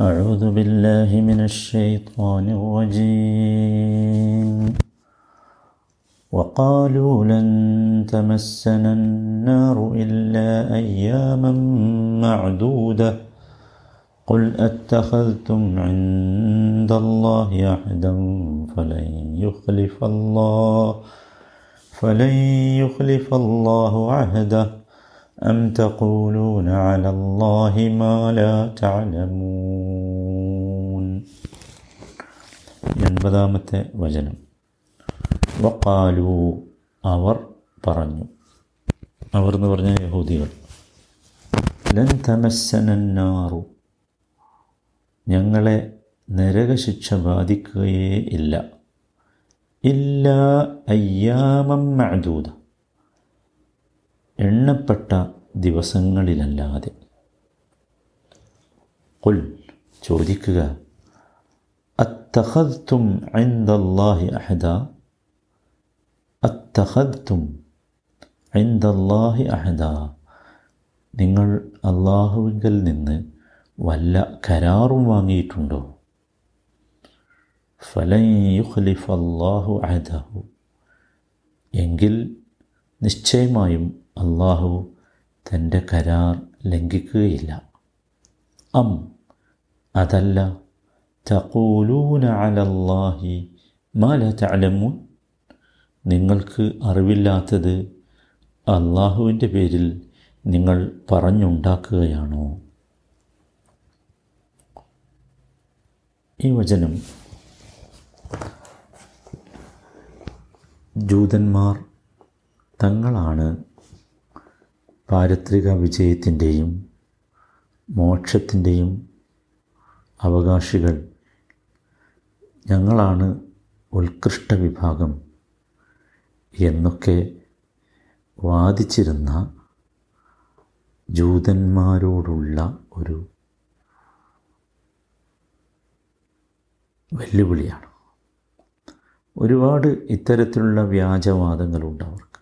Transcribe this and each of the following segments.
أعوذ بالله من الشيطان الرجيم. وقالوا لن تمسنا النار إلا أياما معدودة. قل أتخذتم عند الله عهدا فلن يخلف الله فلن يخلف الله عهده. أم تقولون على الله ما لا تعلمون എൺപതാമത്തെ വചനം വക്കാലു അവർ പറഞ്ഞു അവർ എന്ന് പറഞ്ഞ യഹൂദികൾ ലൻ തമസ്സനന്നാറു ഞങ്ങളെ നരകശിക്ഷ ബാധിക്കുകയേ ഇല്ല ഇല്ല അയ്യാമം മഅദൂദ എണ്ണപ്പെട്ട ദിവസങ്ങളിലല്ലാതെ. കുൽ ചോദിക്കുക അത്തഖദ്തും ഐന്ദല്ലാഹി അഹദ? അത്തഖദ്തും ഐന്ദല്ലാഹി അഹദ? നിങ്ങൾ അള്ളാഹുവിങ്കൽ നിന്ന് വല്ല കരാറും വാങ്ങിയിട്ടുണ്ടോ? ഫലൻ യുഖ്ലിഫ അള്ളാഹു അഹദഹു. എങ്കിൽ നിശ്ചയമായും അള്ളാഹു തന്റെ കരാർ ലംഘിക്കുകയില്ല. അം അതല്ല തഖൂലൂന അലല്ലാഹി മാല തഅലമൂൻ. നിങ്ങൾക്ക് അറിവില്ലാത്തത് അള്ളാഹുവിന്റെ പേരിൽ നിങ്ങൾ പറഞ്ഞുണ്ടാക്കുകയാണോ? ഈ വചനം ജൂതന്മാർ തങ്ങളാണ് പാരത്രിക വിജയത്തിന്റെയും മോക്ഷത്തിന്റെയും അവകാശികൾ ഞങ്ങളാണ് ഉത്കൃഷ്ട വിഭാഗം എന്നൊക്കെ വാദിച്ചിരുന്ന ജൂതന്മാരോടുള്ള ഒരു വെല്ലുവിളിയാണ്. ഒരുപാട് ഇത്തരത്തിലുള്ള വ്യാജവാദങ്ങളുണ്ട് അവർക്ക്.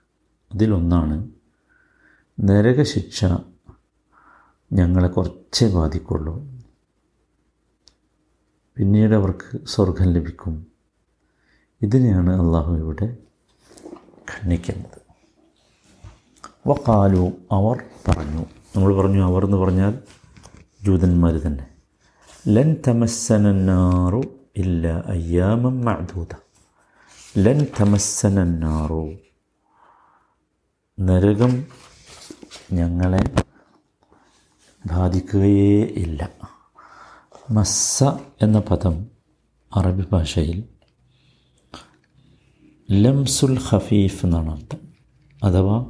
അതിലൊന്നാണ് നരകശിക്ഷ ഞങ്ങളെ കുറച്ചേ ബാധിക്കുള്ളൂ. പിന്നീട് അവർക്ക് സ്വർഗം ലഭിക്കും. ഇതിനെയാണ് അള്ളാഹു ഇവിടെ ഖണ്ഡിക്കുന്നത്. വക്കാലു അവർ പറഞ്ഞു. നമ്മൾ പറഞ്ഞു അവർ എന്ന് പറഞ്ഞാൽ ജൂതന്മാർ തന്നെ. ലൻ തമസ്സനാറു ഇല്ല അയ്യാമം മഅദൂദ. ലൻ തമസ്സനാറു നരകം ഞങ്ങളെ ബാധിക്കുകയേ ഇല്ല. മസ്സ എന്ന പദം അറബി ഭാഷയിൽ ലംസുൽ ഖഫീഫ് എന്നാണ് അർത്ഥം. അഥവാ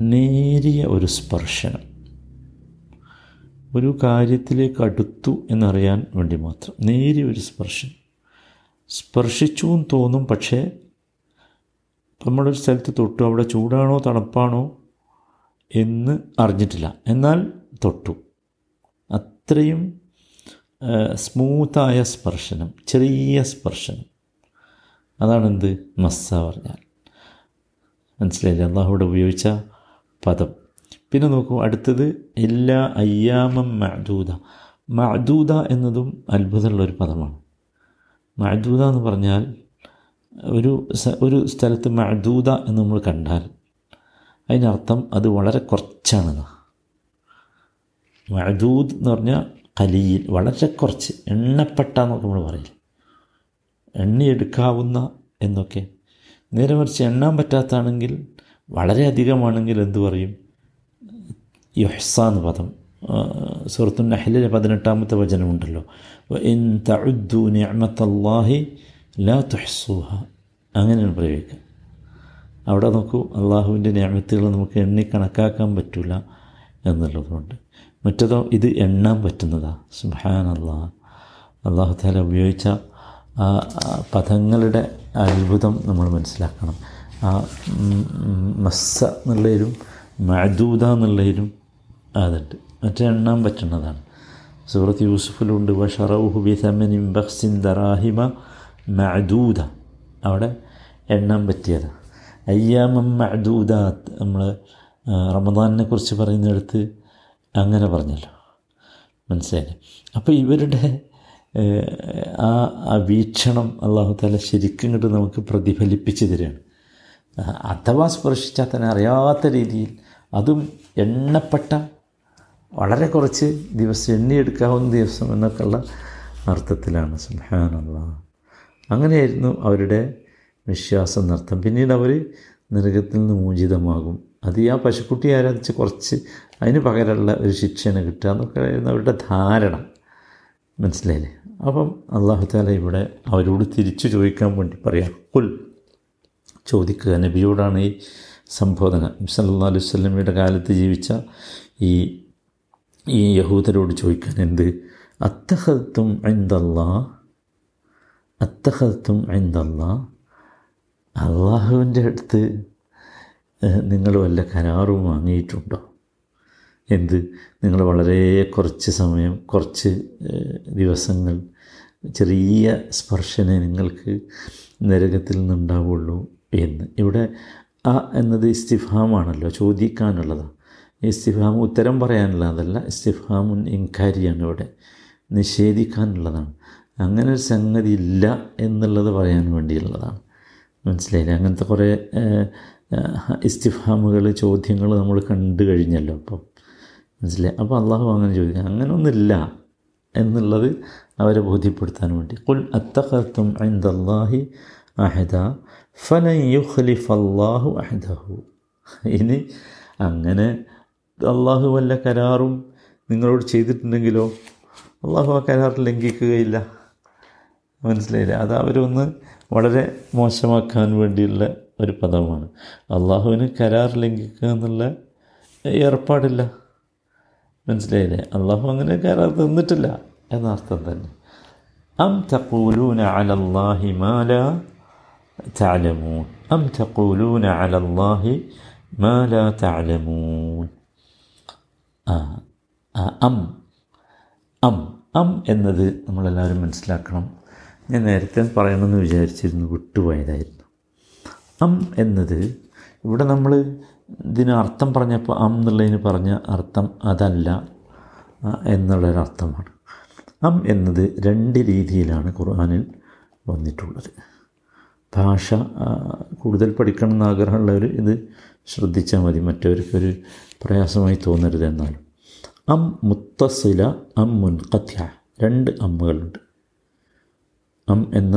നേരിയ ഒരു സ്പർശനം. ഒരു കാര്യത്തിലേക്ക് അടുത്തു എന്നറിയാൻ വേണ്ടി മാത്രം. നേരിയ ഒരു സ്പർശനം. സ്പർശിച്ചു എന്ന് തോന്നും പക്ഷേ നമ്മളൊരു സ്ഥലത്ത് തൊട്ടു അവിടെ ചൂടാണോ തണുപ്പാണോ എന്ന് അറിഞ്ഞിട്ടില്ല. എന്നാൽ തൊട്ടു. അത്രയും സ്മൂത്തായ സ്പർശനം ചെറിയ സ്പർശനം. അതാണ് എന്ത് മസ്സ പറഞ്ഞാൽ. മനസ്സിലായില്ല? അള്ളാഹുവിടെ ഉപയോഗിച്ച പദം. പിന്നെ നോക്കൂ അടുത്തത് എല്ലാ അയ്യാമം മഅദൂദ. മഅദൂദ എന്നതും അത്ഭുതമുള്ളൊരു പദമാണ്. മഅദൂദ എന്ന് പറഞ്ഞാൽ ഒരു ഒരു സ്ഥലത്ത് മഅദൂദ എന്ന് നമ്മൾ കണ്ടാൽ അതിനർത്ഥം അത് വളരെ കുറച്ചാണെന്ന് മഅദൂദ് എന്ന് പറഞ്ഞാൽ കലിയിൽ വളരെ കുറച്ച് എണ്ണപ്പെട്ട എന്നൊക്കെ നമ്മൾ പറയില്ല? എണ്ണിയെടുക്കാവുന്ന എന്നൊക്കെ. നേരെ മറിച്ച് എണ്ണാൻ പറ്റാത്താണെങ്കിൽ വളരെയധികമാണെങ്കിൽ എന്തു പറയും? യുഹ്സ എന്ന് പദം സുഹൃത്തു നഹലിലെ പതിനെട്ടാമത്തെ വചനമുണ്ടല്ലോ. ഇൻ തഉദ്ദു നിഅമത്തല്ലാഹി ലാ തുഹ്സൂഹ. അങ്ങനെയാണ് പ്രയോഗിക്കുക. അവിടെ നോക്കൂ അള്ളാഹുവിന്റെ ഞാമത്തുകൾ നമുക്ക് എണ്ണി കണക്കാക്കാൻ പറ്റില്ല എന്നുള്ളതുകൊണ്ട്. മറ്റതോ ഇത് എണ്ണാൻ പറ്റുന്നതാണ് സുഹാൻ അള്ളാഹ് അള്ളാഹു താല ഉപയോഗിച്ച ആ പദങ്ങളുടെ അത്ഭുതം നമ്മൾ മനസ്സിലാക്കണം. ആ മസ്സ എന്നുള്ളതിലും മഅദൂദ എന്നുള്ളതിലും അതുണ്ട്. മറ്റേ എണ്ണാൻ പറ്റുന്നതാണ്. സൂറത്ത് യൂസുഫിലുണ്ട് വഷറൗഹു ബി സമനിൻ ബഖ്സിൻ ദറാഹിമ മഅദൂദ. അവിടെ എണ്ണാൻ പറ്റിയത്. അയ്യാമം മഅദൂദാത്ത് നമ്മൾ റമദാനിനെ കുറിച്ച് പറയുന്നിടത്ത് അങ്ങനെ പറഞ്ഞല്ലോ. മനസ്സിലായി അപ്പോൾ ഇവരുടെ ആ വീക്ഷണം അള്ളാഹു താല ശരിക്കും ഇങ്ങോട്ട് നമുക്ക് പ്രതിഫലിപ്പിച്ച് തരികയാണ് അഥവാ സ്പർശിച്ചാൽ തന്നെ അറിയാത്ത രീതിയിൽ അതും എണ്ണപ്പെട്ട വളരെ കുറച്ച് ദിവസം എണ്ണിയെടുക്കാവുന്ന ദിവസം എന്നൊക്കെയുള്ള അർത്ഥത്തിലാണ്. സുഹാനുള്ള അങ്ങനെയായിരുന്നു അവരുടെ വിശ്വാസം നടത്തും പിന്നീട് അവർ നരകത്തിൽ നിന്ന് മോചിതമാകും. അത് ഈ ആ പശുക്കുട്ടി ആരാധിച്ച് കുറച്ച് അതിന് പകരമുള്ള ഒരു ശിക്ഷനെ കിട്ടുക എന്നൊക്കെ അവരുടെ ധാരണ. മനസ്സിലായില്ലേ? അപ്പം അള്ളാഹു താല ഇവിടെ അവരോട് തിരിച്ചു ചോദിക്കാൻ വേണ്ടി പറയാം. കുൽ ചോദിക്കുക. നബിയോടാണ് ഈ സംബോധന. സല്ലാ അലൈഹി സ്വലമിയുടെ കാലത്ത് ജീവിച്ച ഈ ഈ യഹൂദരോട് ചോദിക്കാൻ എന്ത്? അത്തഹത്തും ഐന്തല്ലാ അത്തഹത്തും ഐന്തല്ലാ അള്ളാഹുവിന്റെ അടുത്ത് നിങ്ങൾ വല്ല കരാറും വാങ്ങിയിട്ടുണ്ടോ? എന്ത്? നിങ്ങൾ വളരെ കുറച്ച് സമയം കുറച്ച് ദിവസങ്ങൾ ചെറിയ സ്പർശനെ നിങ്ങൾക്ക് നരകത്തിൽ നിന്നുണ്ടാവുള്ളൂ എന്ന്. ഇവിടെ ആ എന്നത് ഇസ്തിഫാമാണല്ലോ ചോദിക്കാനുള്ളതാണ് ഇസ്തിഫാം ഉത്തരം പറയാനുള്ളതല്ല ഇസ്തിഫാമുൻ ഇൻകാരിയാണ് ഇവിടെ. നിഷേധിക്കാനുള്ളതാണ്. അങ്ങനെ ഒരു സംഗതി ഇല്ല എന്നുള്ളത് പറയാൻ വേണ്ടിയുള്ളതാണ്. മനസ്സിലായില്ലേ? അങ്ങനത്തെ കുറേ ഇസ്തിഫാമുകൾ ചോദ്യങ്ങൾ നമ്മൾ കണ്ടു കഴിഞ്ഞല്ലോ അപ്പം. മനസ്സിലായി? അപ്പോൾ അള്ളാഹു അങ്ങനെ ചോദിക്കുക അങ്ങനെയൊന്നുമില്ല എന്നുള്ളത് അവരെ ബോധ്യപ്പെടുത്താൻ വേണ്ടി. കുൽ അത്തഖത്തും അള്ളാഹി അഹദ ഫലൻ അള്ളാഹു അഹദഹു. ഇനി അങ്ങനെ അള്ളാഹു വല്ല കരാറും നിങ്ങളോട് ചെയ്തിട്ടുണ്ടെങ്കിലോ? അള്ളാഹു ആ കരാർ ലംഘിക്കുകയില്ല. മനസ്സിലായില്ലേ അത് അവരൊന്ന് വളരെ മോശമാക്കാൻ വേണ്ടിയുള്ള ഒരു പദമാണ് അള്ളാഹുവിന് കരാർ ലംഘിക്കുക എന്നുള്ള ഏർപ്പാടില്ല മനസ്സിലായില്ലേ അള്ളാഹു അങ്ങനെ കരാർ തന്നിട്ടില്ല എന്നർത്ഥം തന്നെ അം തഖൂലൂന അലല്ലാഹി മാല تعلمون أم تقولون على الله ما لا تعلمون ആ ആ, അം അം അം എന്നത് നമ്മളെല്ലാവരും മനസ്സിലാക്കണം ഞാൻ നേരത്തെ പറയണമെന്ന് വിചാരിച്ചിരുന്നു വിട്ടുപോയതായിരുന്നു. അം എന്നത് ഇവിടെ നമ്മൾ ഇതിന് അർത്ഥം പറഞ്ഞപ്പോൾ അം എന്നുള്ളതിന് പറഞ്ഞ അർത്ഥം അതല്ല എന്നുള്ളൊരർത്ഥമാണ്. അം എന്നത് രണ്ട് രീതിയിലാണ് ഖുർആാനിൽ വന്നിട്ടുള്ളത്. ഭാഷ കൂടുതൽ പഠിക്കണം എന്ന് ആഗ്രഹമുള്ളവർ ഇത് ശ്രദ്ധിച്ചാൽ മതി. മറ്റവർക്കൊരു പ്രയാസമായി തോന്നരുത് എന്നാലും. അം മുത്തസില അം മുൻകഥ്യ രണ്ട് അമ്മുകളുണ്ട്. അം എന്ന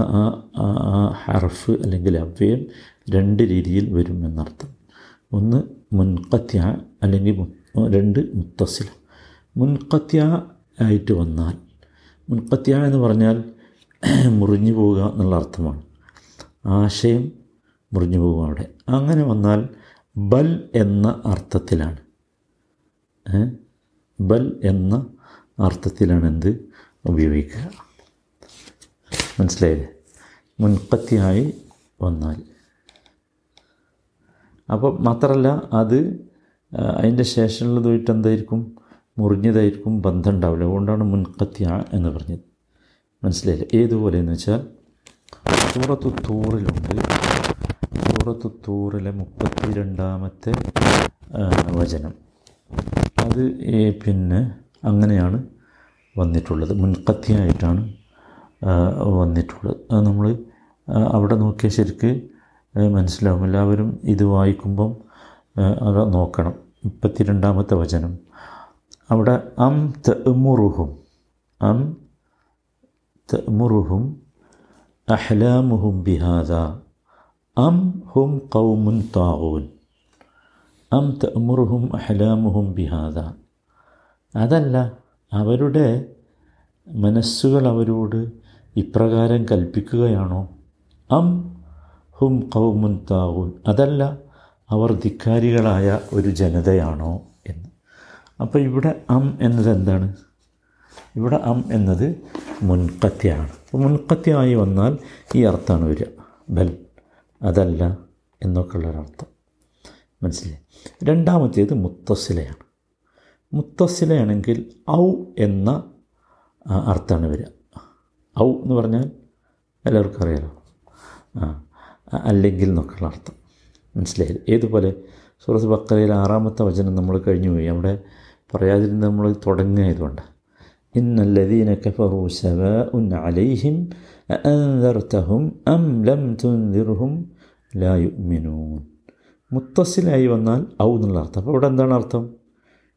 ആ ഹർഫ് അല്ലെങ്കിൽ അവ്യയം രണ്ട് രീതിയിൽ വരും എന്നർത്ഥം. ഒന്ന് മുൻകത്യ അല്ലെങ്കിൽ രണ്ട് മുത്തസില. മുൻകത്യ ആയിട്ട് വന്നാൽ മുൻകത്യ എന്ന് പറഞ്ഞാൽ മുറിഞ്ഞു പോവുക എന്നുള്ള അർത്ഥമാണ്. ആശയം മുറിഞ്ഞു പോകും അവിടെ. അങ്ങനെ വന്നാൽ ബൽ എന്ന അർത്ഥത്തിലാണ്. ബൽ എന്ന അർത്ഥത്തിലാണ് എന്ത്? ഉപയോഗിക്കുക. മനസ്സിലായില്ലേ? മുൻപത്തിയായി വന്നാൽ. അപ്പോൾ മാത്രമല്ല അത് അതിന്റെ ശേഷമുള്ളതുമായിട്ട് എന്തായിരിക്കും? മുറിഞ്ഞതായിരിക്കും ബന്ധം ഉണ്ടാവില്ല. അതുകൊണ്ടാണ് മുൻകത്തിയ എന്ന് പറഞ്ഞത്. മനസ്സിലായില്ല? ഏതുപോലെ എന്ന് വെച്ചാൽ സൂറത്തു തൂറിലുണ്ട്. സൂറത്തു തൂറിലെ മുപ്പത്തി രണ്ടാമത്തെ വചനം. അത് പിന്നെ അങ്ങനെയാണ് വന്നിട്ടുള്ളത്. മുൻകത്തിയായിട്ടാണ് വന്നിട്ടുള്ളത്. അത് നമ്മൾ അവിടെ നോക്കിയാൽ ശരിക്ക് മനസ്സിലാവും. എല്ലാവരും ഇത് വായിക്കുമ്പം അത് നോക്കണം. മുപ്പത്തിരണ്ടാമത്തെ വചനം. അവിടെ അം തമുറുഹും അം തമുറുഹും അഹ്ലാമുഹും ബിഹാദ അം ഹും കൗമുൻ താവൂൻ അം തമുറുഹും അഹ്ലാമുഹും ബിഹാദ. അതല്ല അവരുടെ മനസ്സുകൾ അവരോട് ഇപ്രകാരം കൽപ്പിക്കുകയാണോ? അം ഹും കൗമുൻ താവൂൻ അതല്ല അവർ ധിക്കാരികളായ ഒരു ജനതയാണോ എന്ന്. അപ്പോൾ ഇവിടെ അം എന്നത് എന്താണ്? ഇവിടെ അം എന്നത് മുൻകത്യാണ് അപ്പോൾ മുൻകത്യായി വന്നാൽ ഈ അർത്ഥമാണ് വരിക. ബൽ അതല്ല എന്നൊക്കെ ഉള്ളൊരർത്ഥം മനസ്സിലായി? രണ്ടാമത്തേത് മുത്തസിലയാണ് മുത്തസിലയാണെങ്കിൽ ഔ എന്ന അർത്ഥമാണ് വരിക. ഔ എന്ന് പറഞ്ഞാൽ എല്ലാവർക്കും അറിയാലോ. ആ അല്ലെങ്കിൽ എന്നൊക്കെയുള്ള അർത്ഥം. മനസ്സിലായി? ഏതുപോലെ? സൂറത്ത് ബക്കറയിൽ ആറാമത്തെ വചനം നമ്മൾ കഴിഞ്ഞു പോയി. അവിടെ പറയാതിരുന്ന് നമ്മൾ തുടങ്ങിയതുകൊണ്ട്. ഇന്നല്ലദീന കഫറു സവാഉൻ അലൈഹിം അഅൻദർതഹും അം ലം തുൻദിർഹും ലാ യുഅ്മിനൂൻ. മുത്തസിലായി വന്നാൽ ഔ എന്നുള്ള അർത്ഥം. അപ്പോൾ ഇവിടെ എന്താണ് അർത്ഥം?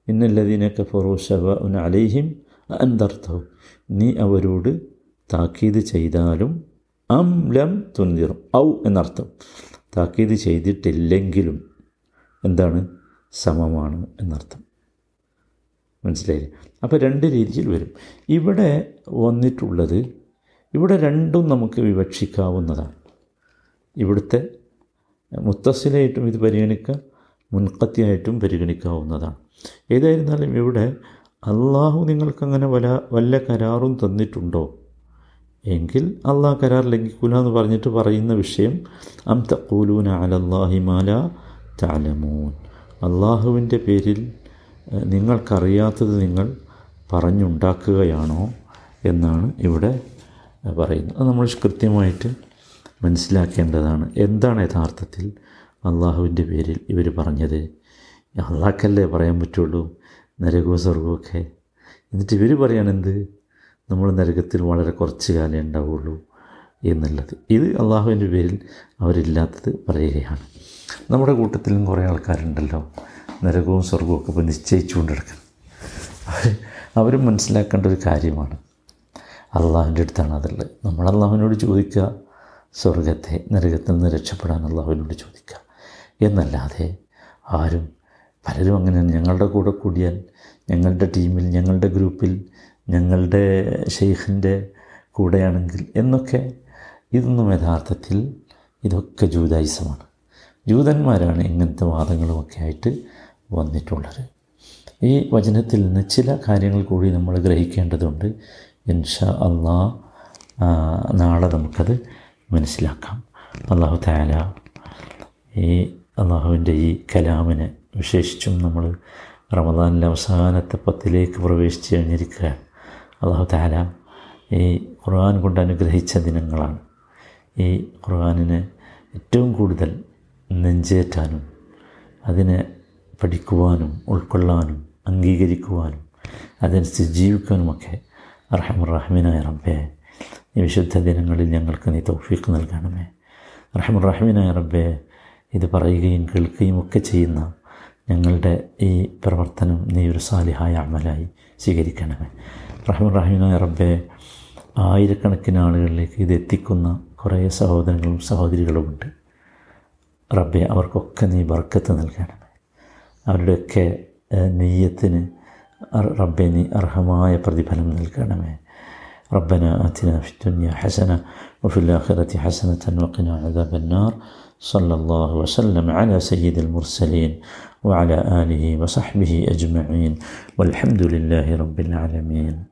ഇന്നല്ലദീന കഫറു സവാഉൻ അലൈഹിം അൻദർതഹും നീ അവരോട് താക്കീത് ചെയ്താലും അം ലം തുന്തിറും ഔ എന്നർത്ഥം. താക്കീത് ചെയ്തിട്ടില്ലെങ്കിലും എന്താണ്? സമമാണ് എന്നർത്ഥം. മനസ്സിലായില്ലേ? അപ്പോൾ രണ്ട് രീതിയിൽ വരും. ഇവിടെ വന്നിട്ടുള്ളത് ഇവിടെ രണ്ടും നമുക്ക് വിവക്ഷിക്കാവുന്നതാണ്. ഇവിടുത്തെ മുത്തസിലായിട്ടും ഇത് പരിഗണിക്കാം മുൻകത്തിയായിട്ടും പരിഗണിക്കാവുന്നതാണ്. ഏതായിരുന്നാലും ഇവിടെ അള്ളാഹു നിങ്ങൾക്കങ്ങനെ വല വല്ല കരാറും തന്നിട്ടുണ്ടോ? എങ്കിൽ അള്ളാഹ് കരാർ ലംഘിക്കൂല എന്ന് പറഞ്ഞിട്ട് പറയുന്ന വിഷയം അം തക്കൂലൂന അലല്ലാഹി മാല താലമൂൻ അള്ളാഹുവിന്റെ പേരിൽ നിങ്ങൾക്കറിയാത്തത് നിങ്ങൾ പറഞ്ഞുണ്ടാക്കുകയാണോ എന്നാണ് ഇവിടെ പറയുന്നത്. അത് നമ്മൾ കൃത്യമായിട്ട് മനസ്സിലാക്കേണ്ടതാണ്. എന്താണ് യഥാർത്ഥത്തിൽ അള്ളാഹുവിന്റെ പേരിൽ ഇവർ പറഞ്ഞത്? അള്ളാഹ്ക്കല്ലേ പറയാൻ പറ്റുള്ളൂ? നരകവും സ്വർഗമൊക്കെ എന്നിട്ട് ഇവർ പറയാനെന്ത് നമ്മൾ നരകത്തിൽ വളരെ കുറച്ച് കാലം ഉണ്ടാവുള്ളൂ എന്നുള്ളത്. ഇത് അള്ളാഹുവിന്റെ പേരിൽ അവരില്ലാത്തത് പറയുകയാണ്. നമ്മുടെ കൂട്ടത്തിലും കുറേ ആൾക്കാരുണ്ടല്ലോ. നരകവും സ്വർഗവും ഒക്കെ ഇപ്പോൾ നിശ്ചയിച്ചുകൊണ്ട് കിടക്കണം അവർ അവരും മനസ്സിലാക്കേണ്ട ഒരു കാര്യമാണ്. അള്ളാഹുവിന്റെ അടുത്താണ് അതുള്ളത് നമ്മൾ അള്ളാഹുവിനോട് ചോദിക്കുക. സ്വർഗത്തെ നരകത്തിൽ നിന്ന് രക്ഷപ്പെടാൻ അള്ളാഹുവിനോട് ചോദിക്കുക. എന്നല്ലാതെ ആരും പലരും അങ്ങനെയാണ്. ഞങ്ങളുടെ കൂടെ കൂടിയാൽ ഞങ്ങളുടെ ടീമിൽ ഞങ്ങളുടെ ഗ്രൂപ്പിൽ ഞങ്ങളുടെ ഷെയ്ഖിന്റെ കൂടെയാണെങ്കിൽ എന്നൊക്കെ ഇതൊന്നും യഥാർത്ഥത്തിൽ ഇതൊക്കെ ജൂതായുസമാണ്. ജൂതന്മാരാണ് ഇങ്ങനത്തെ വാദങ്ങളുമൊക്കെ ആയിട്ട് വന്നിട്ടുള്ളത്. ഈ വചനത്തിൽ നിന്ന് ചില കാര്യങ്ങൾ കൂടി നമ്മൾ ഗ്രഹിക്കേണ്ടതുണ്ട്. ഇൻഷാ അള്ളാ നാളെ നമുക്കത് മനസ്സിലാക്കാം. അള്ളാഹു താല ഈ അള്ളാഹുവിന്റെ ഈ കലാമിനെ വിശേഷിച്ചും നമ്മൾ റമദാനിലെ അവസാനത്തെ പത്തിലേക്ക് പ്രവേശിച്ച് കഴിഞ്ഞിരിക്കുകയാണ് അള്ളാഹു താല ഈ ഖുർആൻ കൊണ്ട് അനുഗ്രഹിച്ച ദിനങ്ങളാണ്. ഈ ഖുർആനിനെ ഏറ്റവും കൂടുതൽ നെഞ്ചേറ്റാനും അതിനെ പഠിക്കുവാനും ഉൾക്കൊള്ളാനും അംഗീകരിക്കുവാനും അതനുസരിച്ച് ജീവിക്കാനുമൊക്കെ റഹമുറഹമീനായ റബ്ബെ ഈ വിശുദ്ധ ദിനങ്ങളിൽ ഞങ്ങൾക്ക് നീ തൗഫീഖ് നൽകണമേ. റഹമുറഹമീനായ റബ്ബെ ഇത് പറയുകയും കേൾക്കുകയും ഒക്കെ ചെയ്യുന്ന ഞങ്ങളുടെ ഈ പ്രവർത്തനം നീ ഒരു സാലിഹായ അമലായി സ്വീകരിക്കണമേ. റഹമുറഹമിനായ റബ്ബെ ആയിരക്കണക്കിന് ആളുകളിലേക്ക് ഇത് എത്തിക്കുന്ന കുറേ സഹോദരങ്ങളും സഹോദരികളുമുണ്ട് റബ്ബെ അവർക്കൊക്കെ നീ ബർക്കത്ത് നൽകണമേ അവരുടെയൊക്കെ നെയ്യത്തിന് റബ്ബെ നീ അർഹമായ പ്രതിഫലം നൽകണമേ ربنا آتنا في الدنيا حسنة وفي الآخرة حسنة وقنا عذاب النار صلى الله وسلم على سيد المرسلين وعلى آله وصحبه أجمعين والحمد لله رب العالمين